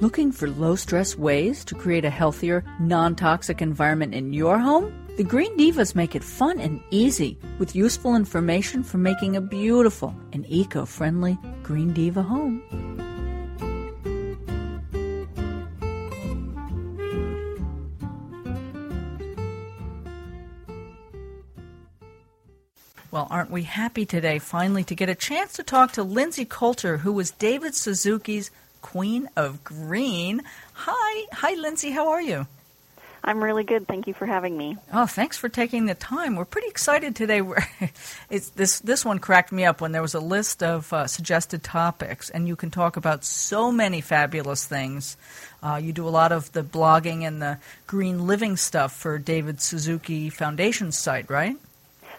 Looking for low stress ways to create a healthier, non toxic environment in your home? The Green Divas make it fun and easy with useful information for making a beautiful and eco friendly Green Diva home. Well, aren't we happy today finally to get a chance to talk to Lindsay Coulter, who was David Suzuki's Queen of Green. Hi, hi, Lindsay. How are you? I'm really good. Thank you for having me. Oh, thanks for taking the time. We're pretty excited today. it's this this one cracked me up when there was a list of uh, suggested topics, and you can talk about so many fabulous things. Uh, you do a lot of the blogging and the green living stuff for David Suzuki Foundation's site, right?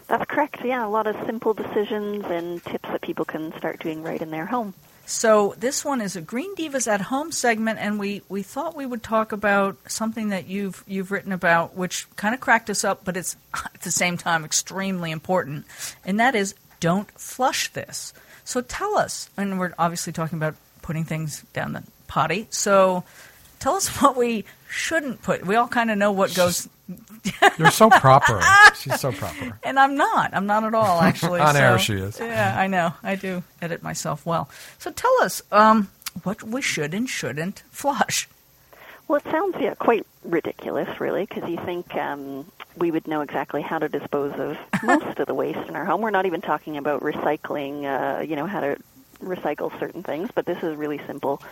That's correct. Yeah, a lot of simple decisions and tips that people can start doing right in their home. So this one is a Green Divas at Home segment, and we, we thought we would talk about something that you've you've written about, which kind of cracked us up, but it's at the same time extremely important, and that is don't flush this. So tell us, and we're obviously talking about putting things down the potty. So tell us what we shouldn't put. We all kind of know what goes You're so proper. She's so proper. And I'm not. I'm not at all, actually. On so, air, she is. Yeah, I know. I do edit myself well. So tell us um, what we should and shouldn't flush. Well, it sounds yeah, quite ridiculous, really, because you think um, we would know exactly how to dispose of most of the waste in our home. We're not even talking about recycling, uh, you know, how to recycle certain things, but this is really simple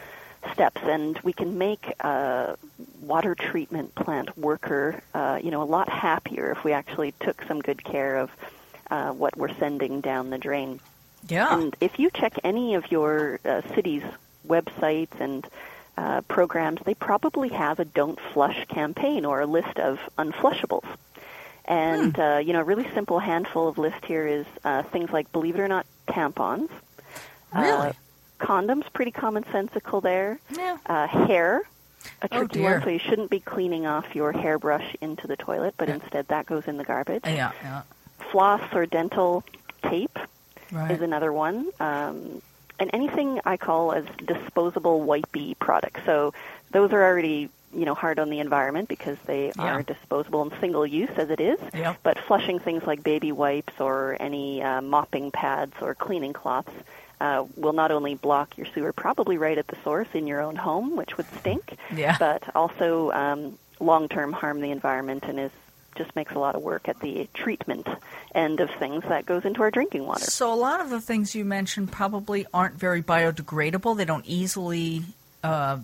steps, and we can make a water treatment plant worker, uh, you know, a lot happier if we actually took some good care of uh, what we're sending down the drain. Yeah. And if you check any of your uh, city's websites and uh, programs, they probably have a "Don't Flush" campaign or a list of unflushables. And hmm. uh, you know, a really simple handful of list here is uh, things like, believe it or not, tampons. Really? Condoms, pretty commonsensical there. Yeah. Uh, hair, a Oh, tricky dear. one. So you shouldn't be cleaning off your hairbrush into the toilet, but Yeah. instead that goes in the garbage. Yeah, yeah. Floss or dental tape Right. is another one. Um, and anything I call as disposable wipey products. So those are already you know hard on the environment because they Yeah. are disposable and single use as it is. Yep. But flushing things like baby wipes or any uh, mopping pads or cleaning cloths uh, will not only block your sewer probably right at the source in your own home, which would stink, Yeah. but also um, long-term harm the environment and is just makes a lot of work at the treatment end of things that goes into our drinking water. So a lot of the things you mentioned probably aren't very biodegradable. They don't easily uh,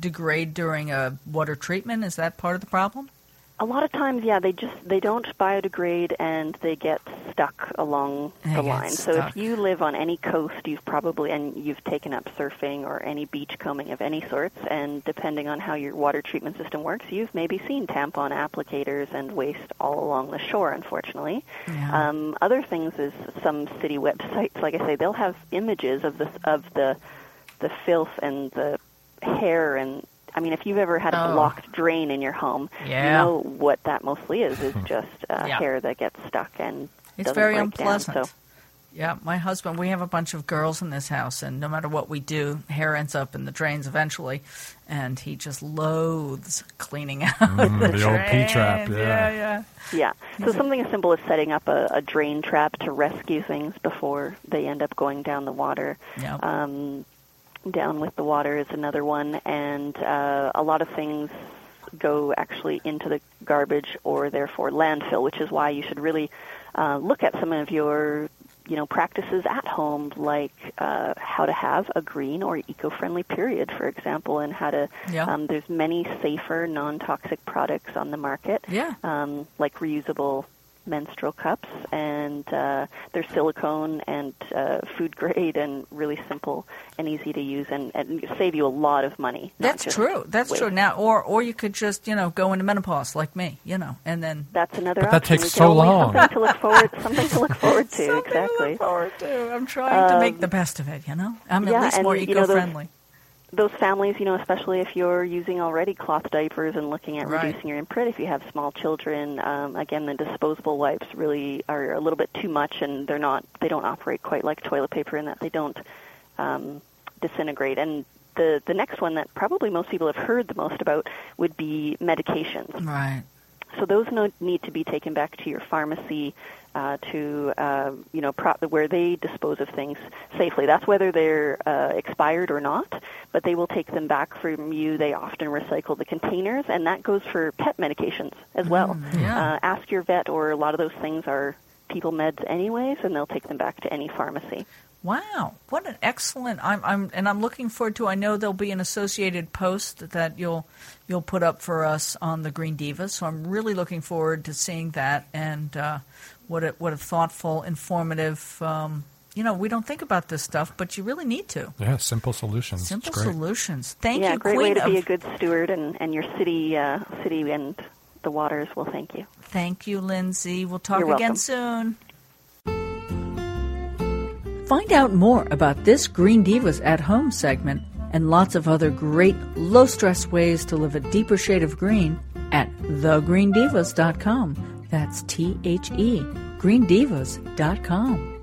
degrade during a water treatment. Is that part of the problem? A lot of times, yeah, they just they don't biodegrade and they get stuck along They the line. So if you live on any coast, you've probably and you've taken up surfing or any beach combing of any sorts, and depending on how your water treatment system works, you've maybe seen tampon applicators and waste all along the shore. Unfortunately, Yeah. um, other things is some city websites, like I say, they'll have images of the of the the filth and the hair and. I mean, if you've ever had a Oh. blocked drain in your home, Yeah. you know what that mostly is is just uh, Yeah. hair that gets stuck and It's very break down, unpleasant. so- Yeah, my husband, we have a bunch of girls in this house, and no matter what we do, hair ends up in the drains eventually, and he just loathes cleaning out Mm, the, the old P-trap, drains. yeah. yeah, yeah. So something as simple as setting up a, a drain trap to rescue things before they end up going down the water. yeah. Um, down with the water is another one, and uh, a lot of things go actually into the garbage or therefore landfill, which is why you should really uh, look at some of your you know practices at home, like uh, how to have a green or eco-friendly period, for example, and how to. Yeah. Um, there's many safer, non-toxic products on the market, Yeah. um, like reusable menstrual cups, and uh, they're silicone and uh, food grade and really simple and easy to use, and, and save you a lot of money. That's true. That's waste. true. Now, or or you could just you know go into menopause like me, you know, and then That's another But that option. takes We so long. Something to look forward. Something to look forward to. Something to exactly. look forward to. I'm trying to make Um, the best of it. You know, I'm yeah, at least and, more you know, those- families, you know, especially if you're using already cloth diapers and looking at Right. reducing your imprint, if you have small children, um, again, the disposable wipes really are a little bit too much, and they're not, they don't operate quite like toilet paper in that they don't um, disintegrate. And the the next one that probably most people have heard the most about would be medications. Right. So those no, need to be taken back to your pharmacy uh, to uh, you know pro- where they dispose of things safely. That's whether they're uh, expired or not, but they will take them back from you. They often recycle the containers, and that goes for pet medications as well. Mm, yeah. Uh, ask your vet, or a lot of those things are people meds anyways, and they'll take them back to any pharmacy. Wow, what an excellent! I'm, I'm, and I'm looking forward to. I know there'll be an associated post that you'll you'll put up for us on the Green Diva. So I'm really looking forward to seeing that and uh, what a, what a thoughtful, informative. Um, you know, we don't think about this stuff, but you really need to. Yeah, simple solutions. Simple great. solutions. Thank yeah, you, great Queen way to of, be a good steward, and, and your city uh, city and the waters will thank you. Thank you, Lindsay. We'll talk You're again welcome. soon. Find out more about this Green Divas at Home segment and lots of other great low stress ways to live a deeper shade of green at thegreendivas.com. That's T H E, greendivas.com.